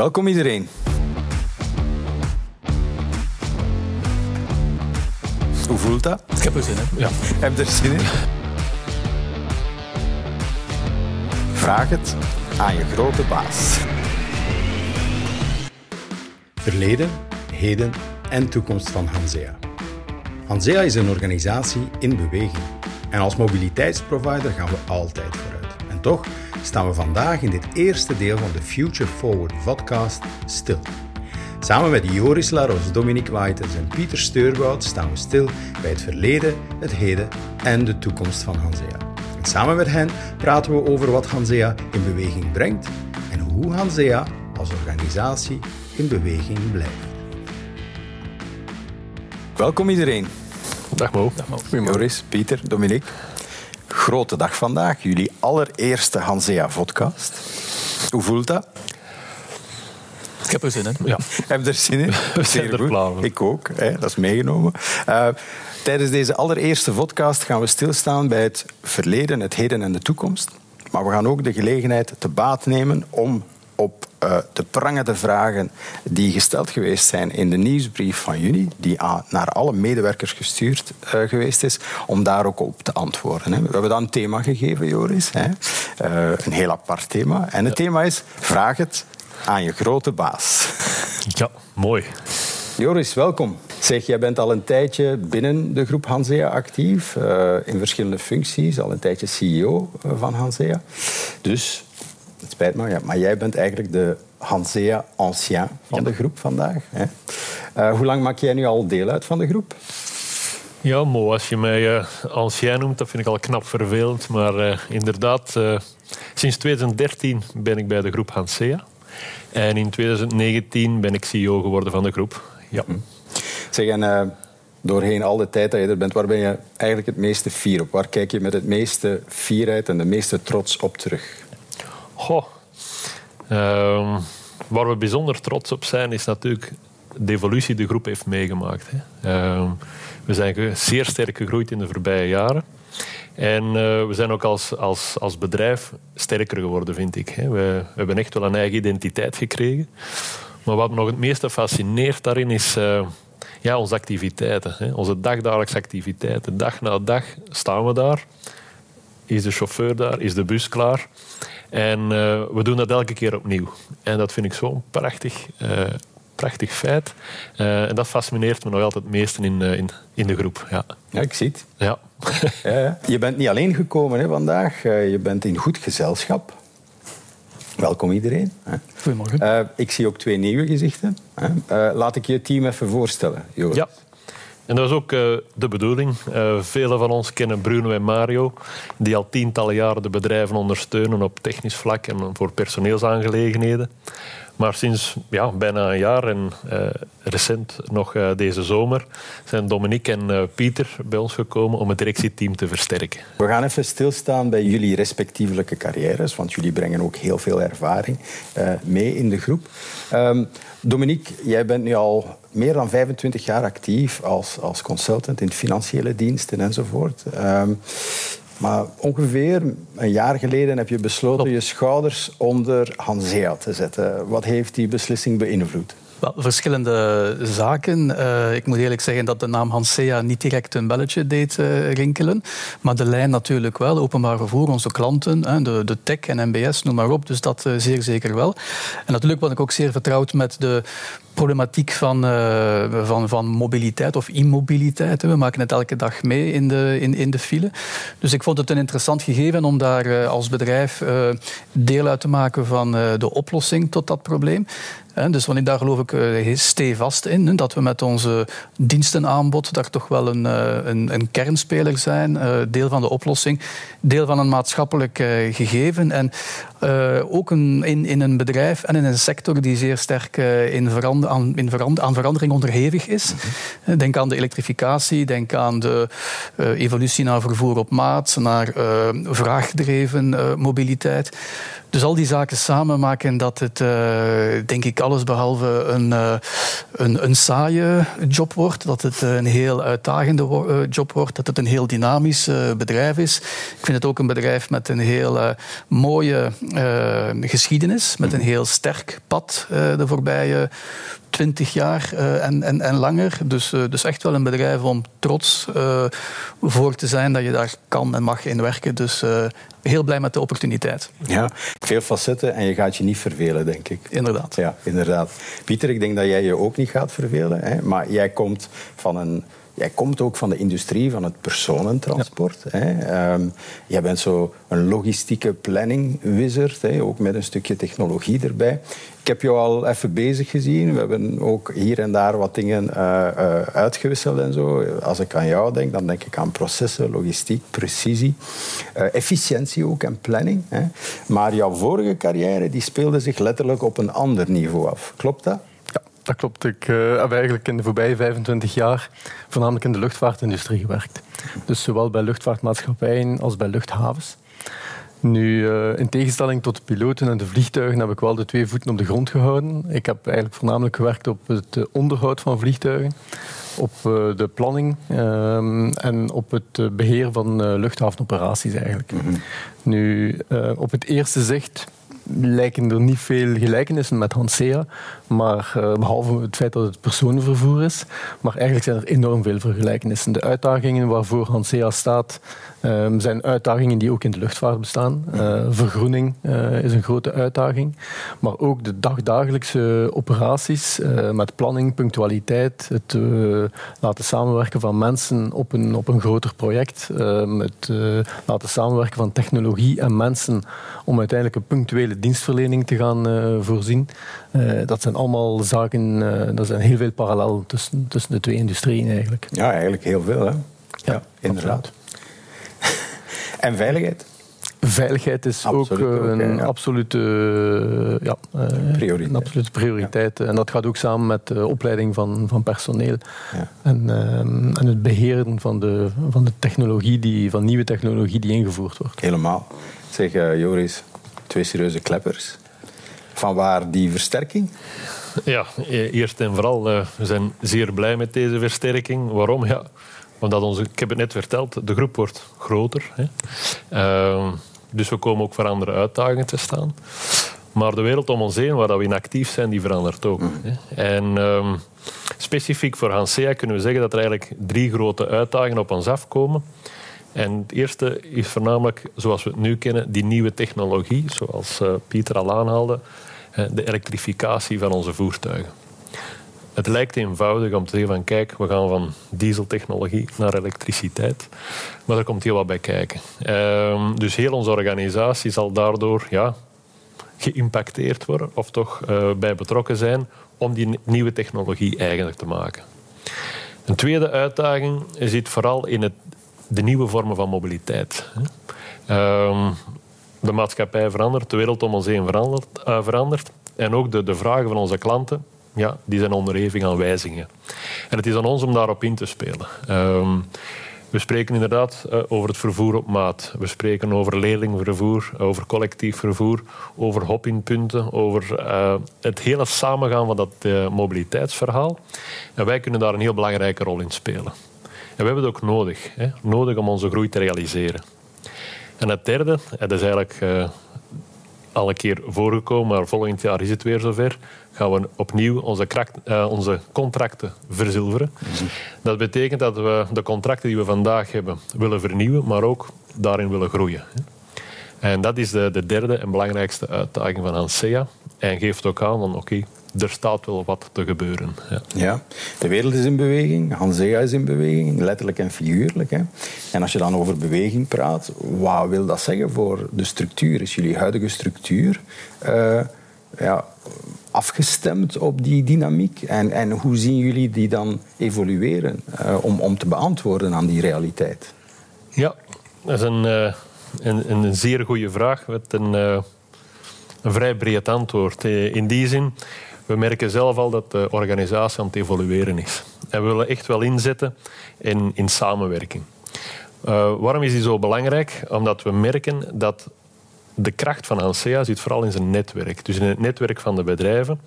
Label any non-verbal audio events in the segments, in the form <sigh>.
Welkom iedereen. Hoe voelt dat? Ik heb er zin in. Ja. Heb je er zin in? Vraag het aan je grote baas. Verleden, heden en toekomst van Hansea. Hansea is een organisatie in beweging. En als mobiliteitsprovider gaan we altijd vooruit. En toch staan we vandaag in dit eerste deel van de Future Forward podcast stil. Samen met Joris Laros, Dominique Waiters en Pieter Steurwoud staan we stil bij het verleden, het heden en de toekomst van Hansea. En samen met hen praten we over wat Hansea in beweging brengt en hoe Hansea als organisatie in beweging blijft. Welkom iedereen. Dag Mo. Joris, Pieter, Dominique. Grote dag vandaag, jullie allereerste Hansea-podcast. Hoe voelt dat? Ik heb er zin in. Ja. Heb je er zin in? <laughs> We zijn er klaar voor. Ik ook, hè? dat is meegenomen. Uh, tijdens deze allereerste podcast gaan we stilstaan bij het verleden, het heden en de toekomst. Maar we gaan ook de gelegenheid te baat nemen om op uh, de prangende vragen die gesteld geweest zijn in de nieuwsbrief van juni, die aan, naar alle medewerkers gestuurd uh, geweest is, om daar ook op te antwoorden. Hè. We hebben dan een thema gegeven, Joris. Hè. Uh, een heel apart thema. En het ja. thema is, vraag het aan je grote baas. <laughs> Ja, mooi. Joris, welkom. Zeg, jij bent al een tijdje binnen de groep Hansea actief, uh, in verschillende functies, al een tijdje CEO van Hansea. Dus, het spijt me, ja, maar jij bent eigenlijk de Hansea ancien van ja. de groep vandaag. Hè? Uh, hoe lang maak jij nu al deel uit van de groep? Ja, Mo, als je mij uh, ancien noemt, dat vind ik al knap vervelend. Maar uh, inderdaad, sinds 2013 ben ik bij de groep Hansea. En in 2019 ben ik CEO geworden van de groep. Ja. Zeg, en doorheen al de tijd dat je er bent, waar ben je eigenlijk het meeste fier op? Waar kijk je met het meeste fierheid en de meeste trots op terug? Goh. Uh, waar we bijzonder trots op zijn, is natuurlijk de evolutie die de groep heeft meegemaakt. Hè. Uh, we zijn zeer sterk gegroeid in de voorbije jaren. En uh, we zijn ook als, als, als bedrijf sterker geworden, vind ik. Hè. We, we, hebben echt wel een eigen identiteit gekregen. Maar wat me nog het meeste fascineert daarin is uh, ja, onze activiteiten. Hè. Onze dagdagelijkse activiteiten. Dag na dag staan we daar. Is de chauffeur daar? Is de bus klaar? En uh, we doen dat elke keer opnieuw. En dat vind ik zo'n prachtig, prachtig feit. Uh, en dat fascineert me nog altijd het meeste in, uh, in, in de groep. Ja. ja, ik zie het. Ja. <laughs> ja, ja. Je bent niet alleen gekomen hè, vandaag. Uh, je bent in goed gezelschap. Welkom iedereen. Goedemorgen. ik zie ook twee nieuwe gezichten. laat ik je team even voorstellen, Joris. Ja. En dat is ook uh, de bedoeling. Uh, velen van ons kennen Bruno en Mario, die al tientallen jaren de bedrijven ondersteunen op technisch vlak en voor personeelsaangelegenheden. Maar sinds ja, bijna een jaar en uh, recent nog deze zomer zijn Dominique en Pieter bij ons gekomen om het directieteam te versterken. We gaan even stilstaan bij jullie respectievelijke carrières, want jullie brengen ook heel veel ervaring mee in de groep. Um, Dominique, jij bent nu al meer dan 25 jaar actief als, als consultant in financiële diensten enzovoort. Um, maar ongeveer een jaar geleden heb je besloten je schouders onder Hansea te zetten. Wat heeft die beslissing beïnvloed? Wel, verschillende zaken. Uh, ik moet eerlijk zeggen dat de naam Hansea niet direct een belletje deed uh, rinkelen. Maar de lijn natuurlijk wel. Openbaar vervoer, onze klanten, de, de tech en MBS, noem maar op. Dus dat uh, zeer zeker wel. En natuurlijk ben ik ook zeer vertrouwd met de problematiek van, van, van mobiliteit of immobiliteit. We maken het elke dag mee in de, in, in de file. Dus ik vond het een interessant gegeven om daar als bedrijf deel uit te maken van de oplossing tot dat probleem. Dus want daar geloof ik stevast in, dat we met onze dienstenaanbod daar toch wel een, een, een kernspeler zijn, deel van de oplossing, deel van een maatschappelijk gegeven. En ook een, in, in een bedrijf en in een sector die zeer sterk in verander, aan, in verander, aan verandering onderhevig is. Mm-hmm. Denk aan de elektrificatie, denk aan de uh, evolutie naar vervoer op maat, naar vraagdreven uh, mobiliteit. Dus al die zaken samen maken dat het, denk ik, allesbehalve een, een, een saaie job wordt. Dat het een heel uitdagende wo job wordt. Dat het een heel dynamisch bedrijf is. Ik vind het ook een bedrijf met een heel mooie geschiedenis. Met een heel sterk pad de voorbije twintig jaar uh, en, en, en langer. Dus, uh, dus echt wel een bedrijf om trots uh, voor te zijn dat je daar kan en mag in werken. Dus heel blij met de opportuniteit. Ja, veel facetten en je gaat je niet vervelen, denk ik. Inderdaad. Ja, inderdaad. Pieter, ik denk dat jij je ook niet gaat vervelen. Hè? Maar jij komt van een Jij komt ook van de industrie van het personentransport. Ja. Hè. Um, jij bent zo een logistieke planning wizard, hè, ook met een stukje technologie erbij. Ik heb jou al even bezig gezien. We hebben ook hier en daar wat dingen uh, uh, uitgewisseld en zo. Als ik aan jou denk, dan denk ik aan processen, logistiek, precisie, uh, efficiëntie ook en planning. Hè. Maar jouw vorige carrière die speelde zich letterlijk op een ander niveau af. Klopt dat? Dat klopt. Ik uh, heb eigenlijk in de voorbije 25 jaar voornamelijk in de luchtvaartindustrie gewerkt. Dus zowel bij luchtvaartmaatschappijen als bij luchthavens. Nu, uh, in tegenstelling tot de piloten en de vliegtuigen heb ik wel de twee voeten op de grond gehouden. Ik heb eigenlijk voornamelijk gewerkt op het onderhoud van vliegtuigen, op uh, de planning ehm, en op het beheer van luchthavenoperaties eigenlijk. Mm -hmm. Nu, op het eerste zicht lijken er niet veel gelijkenissen met Hansea, maar uh, behalve het feit dat het personenvervoer is. Maar eigenlijk zijn er enorm veel vergelijkenissen. De uitdagingen waarvoor Hansea staat, um, zijn uitdagingen die ook in de luchtvaart bestaan. Uh, vergroening uh, is een grote uitdaging. Maar ook de dagdagelijkse operaties met planning, punctualiteit, het laten samenwerken van mensen op een, op een groter project, het laten samenwerken van technologie en mensen om uiteindelijk een punctuele dienstverlening te gaan voorzien. dat zijn allemaal zaken, er zijn heel veel parallel tussen, tussen de twee industrieën eigenlijk. Ja, eigenlijk heel veel, hè? Ja, inderdaad. <laughs> en veiligheid? Veiligheid is ook, een, ja. absolute, ja, prioriteit. een absolute prioriteit. Ja. En dat gaat ook samen met de opleiding van, van personeel. Ja. En, uh, en het beheren van de, van de technologie, die, van nieuwe technologie die ingevoerd wordt. Helemaal. Zeg uh, Joris, twee serieuze kleppers. Van waar die versterking? Ja, e- eerst en vooral, uh, we zijn zeer blij met deze versterking. Waarom? Ja, omdat onze, ik heb het net verteld, de groep wordt groter. Hè. Uh, dus we komen ook voor andere uitdagingen te staan. Maar de wereld om ons heen, waar we in actief zijn, die verandert ook. Mm. Hè. En um, specifiek voor Hansea kunnen we zeggen dat er eigenlijk drie grote uitdagingen op ons afkomen. En het eerste is voornamelijk, zoals we het nu kennen, die nieuwe technologie, zoals uh, Pieter al aanhaalde de elektrificatie van onze voertuigen. Het lijkt eenvoudig om te zeggen van kijk, we gaan van dieseltechnologie naar elektriciteit. Maar er komt heel wat bij kijken. Um, dus heel onze organisatie zal daardoor ja, geïmpacteerd worden of toch uh, bij betrokken zijn om die nieuwe technologie eigenlijk te maken. Een tweede uitdaging zit vooral in het, de nieuwe vormen van mobiliteit. Um, de maatschappij verandert, de wereld om ons heen verandert. Uh, verandert. En ook de, de vragen van onze klanten ja, die zijn onderhevig aan wijzigingen. En het is aan ons om daarop in te spelen. Um, we spreken inderdaad uh, over het vervoer op maat. We spreken over leerlingvervoer, over collectief vervoer, over hop-inpunten, over uh, het hele samengaan van dat mobiliteitsverhaal. En wij kunnen daar een heel belangrijke rol in spelen. En we hebben het ook nodig. Hè? Nodig om onze groei te realiseren. En het derde, dat is eigenlijk uh, al een keer voorgekomen, maar volgend jaar is het weer zover, gaan we opnieuw onze, uh, onze contracten verzilveren. Mm -hmm. Dat betekent dat we de contracten die we vandaag hebben willen vernieuwen, maar ook daarin willen groeien. En dat is de, de derde en belangrijkste uitdaging van Hansea. En geeft ook aan van oké, okay, er staat wel wat te gebeuren. Ja. ja. de wereld is in beweging, Hansea is in beweging, letterlijk en figuurlijk. Hè. En als je dan over beweging praat, wat wil dat zeggen voor de structuur? Is jullie huidige structuur uh, ja, afgestemd op die dynamiek? En, en hoe zien jullie die dan evolueren uh, om, om te beantwoorden aan die realiteit? Ja, dat is een, uh, een, een zeer goede vraag met een, een vrij breed antwoord. In die zin, we merken zelf al dat de organisatie aan het evolueren is. En we willen echt wel inzetten in, in samenwerking. Uh, waarom is die zo belangrijk? Omdat we merken dat de kracht van ANSEA zit vooral in zijn netwerk. Dus in het netwerk van de bedrijven,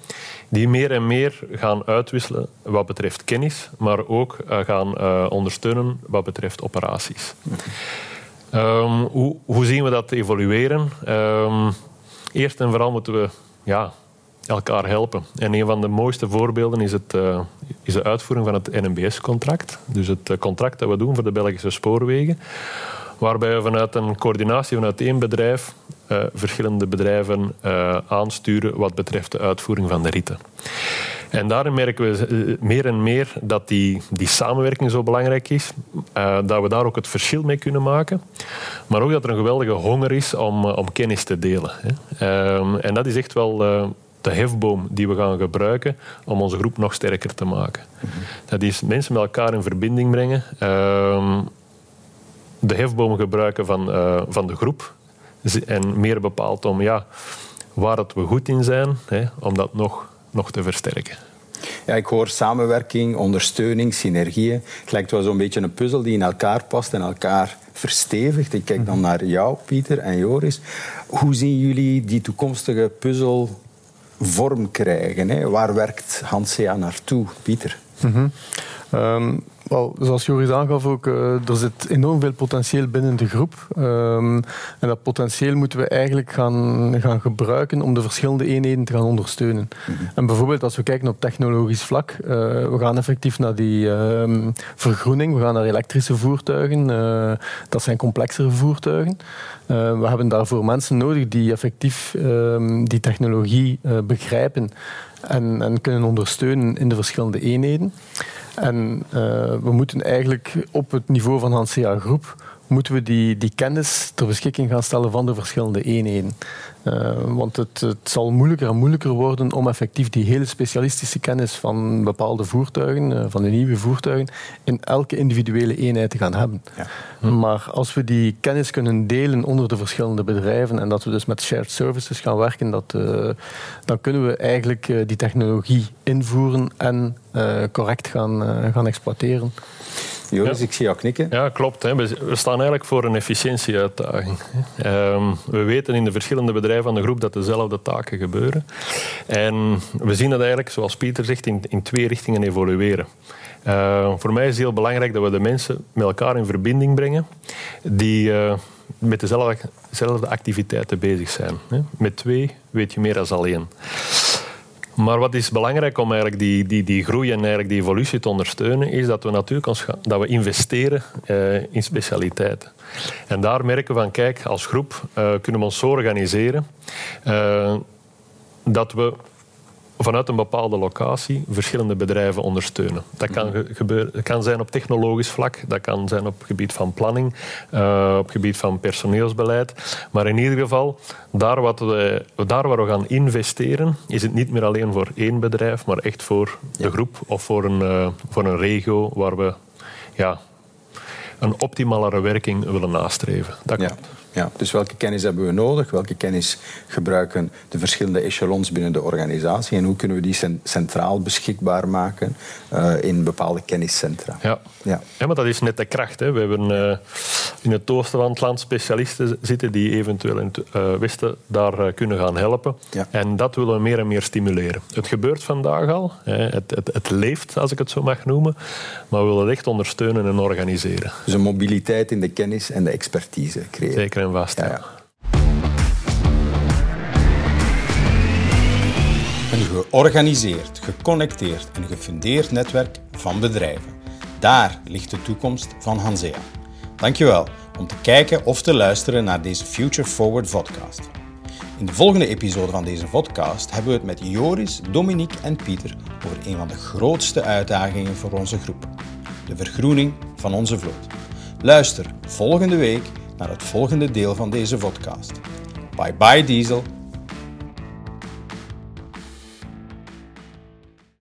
die meer en meer gaan uitwisselen wat betreft kennis, maar ook uh, gaan uh, ondersteunen wat betreft operaties. Um, hoe, hoe, zien we dat evolueren? Um, eerst en vooral moeten we ja, elkaar helpen. En een van de mooiste voorbeelden is, het, uh, is de uitvoering van het NMBS-contract. Dus het contract dat we doen voor de Belgische spoorwegen waarbij we vanuit een coördinatie vanuit één bedrijf uh, verschillende bedrijven aansturen wat betreft de uitvoering van de ritten. En daarin merken we eh, meer en meer dat die, die samenwerking zo belangrijk is, dat we daar ook het verschil mee kunnen maken, maar ook dat er een geweldige honger is om, om kennis te delen. Hè. Uh, en dat is echt wel de hefboom die we gaan gebruiken om onze groep nog sterker te maken. Mm -hmm. Dat is mensen met elkaar in verbinding brengen ehm, de hefboom gebruiken van, uh, van de groep. En meer bepaald om ja, waar het we goed in zijn, hè, om dat nog, nog te versterken. Ja, ik hoor samenwerking, ondersteuning, synergieën. Het lijkt wel zo'n beetje een puzzel die in elkaar past en elkaar verstevigt. Ik kijk dan naar jou, Pieter en Joris. Hoe zien jullie die toekomstige puzzel vorm krijgen? Hè? Waar werkt Hansea naartoe, Pieter? -hmm. um, wel, zoals Joris aangaf ook, uh, er zit enorm veel potentieel binnen de groep. Um, en dat potentieel moeten we eigenlijk gaan, gaan gebruiken om de verschillende eenheden te gaan ondersteunen. Mm -hmm. En bijvoorbeeld als we kijken op technologisch vlak, uh, we gaan effectief naar die uh, vergroening, we gaan naar elektrische voertuigen. dat zijn complexere voertuigen. we hebben daarvoor mensen nodig die effectief ehm, die technologie begrijpen en, en kunnen ondersteunen in de verschillende eenheden. En uh, we moeten eigenlijk op het niveau van Hansea Groep moeten we die, die kennis ter beschikking gaan stellen van de verschillende eenheden. Uh, want het, het, zal moeilijker en moeilijker worden om effectief die hele specialistische kennis van bepaalde voertuigen, uh, van de nieuwe voertuigen, in elke individuele eenheid te gaan hebben. Ja. Hm. Maar als we die kennis kunnen delen onder de verschillende bedrijven en dat we dus met shared services gaan werken, dat, uh, dan kunnen we eigenlijk die technologie invoeren en correct gaan, gaan exploiteren. Joris, ja. ik zie jou knikken. Ja, klopt. Hè. We staan eigenlijk voor een efficiëntieuitdaging. Um, we weten in de verschillende bedrijven van de groep dat dezelfde taken gebeuren. En we zien dat eigenlijk, zoals Pieter zegt, in, in twee richtingen evolueren. Uh, voor mij is het heel belangrijk dat we de mensen met elkaar in verbinding brengen die uh, met dezelfde, dezelfde activiteiten bezig zijn. Hè. Met twee weet je meer dan alleen. Maar wat is belangrijk om eigenlijk die, die, die groei en eigenlijk die evolutie te ondersteunen, is dat we natuurlijk ons, dat we investeren uh, in specialiteiten. En daar merken we van, kijk, als groep uh, kunnen we ons zo organiseren uh, dat we vanuit een bepaalde locatie verschillende bedrijven ondersteunen. Dat kan, gebeuren, dat kan zijn op technologisch vlak, dat kan zijn op het gebied van planning, uh, op het gebied van personeelsbeleid. Maar in ieder geval, daar, wat we, daar waar we gaan investeren, is het niet meer alleen voor één bedrijf, maar echt voor de groep of voor een, uh, voor een regio waar we ja, een optimalere werking willen nastreven. Dat ja. Ja, dus welke kennis hebben we nodig? Welke kennis gebruiken de verschillende echelons binnen de organisatie? En hoe kunnen we die centraal beschikbaar maken uh, in bepaalde kenniscentra? Ja. Ja. ja, maar dat is net de kracht. Hè. We hebben uh, in het oosten van het land specialisten zitten die eventueel in het uh, westen daar kunnen gaan helpen. Ja. En dat willen we meer en meer stimuleren. Het gebeurt vandaag al. Hè. Het, het, het leeft, als ik het zo mag noemen. Maar we willen het echt ondersteunen en organiseren. Dus een mobiliteit in de kennis en de expertise creëren. Zeker en vast, ja. ja. Een georganiseerd, geconnecteerd en gefundeerd netwerk van bedrijven. Daar ligt de toekomst van Hansea. Dankjewel om te kijken of te luisteren naar deze Future Forward podcast. In de volgende episode van deze podcast hebben we het met Joris, Dominique en Pieter over een van de grootste uitdagingen voor onze groep: de vergroening van onze vloot. Luister volgende week naar het volgende deel van deze podcast. Bye bye diesel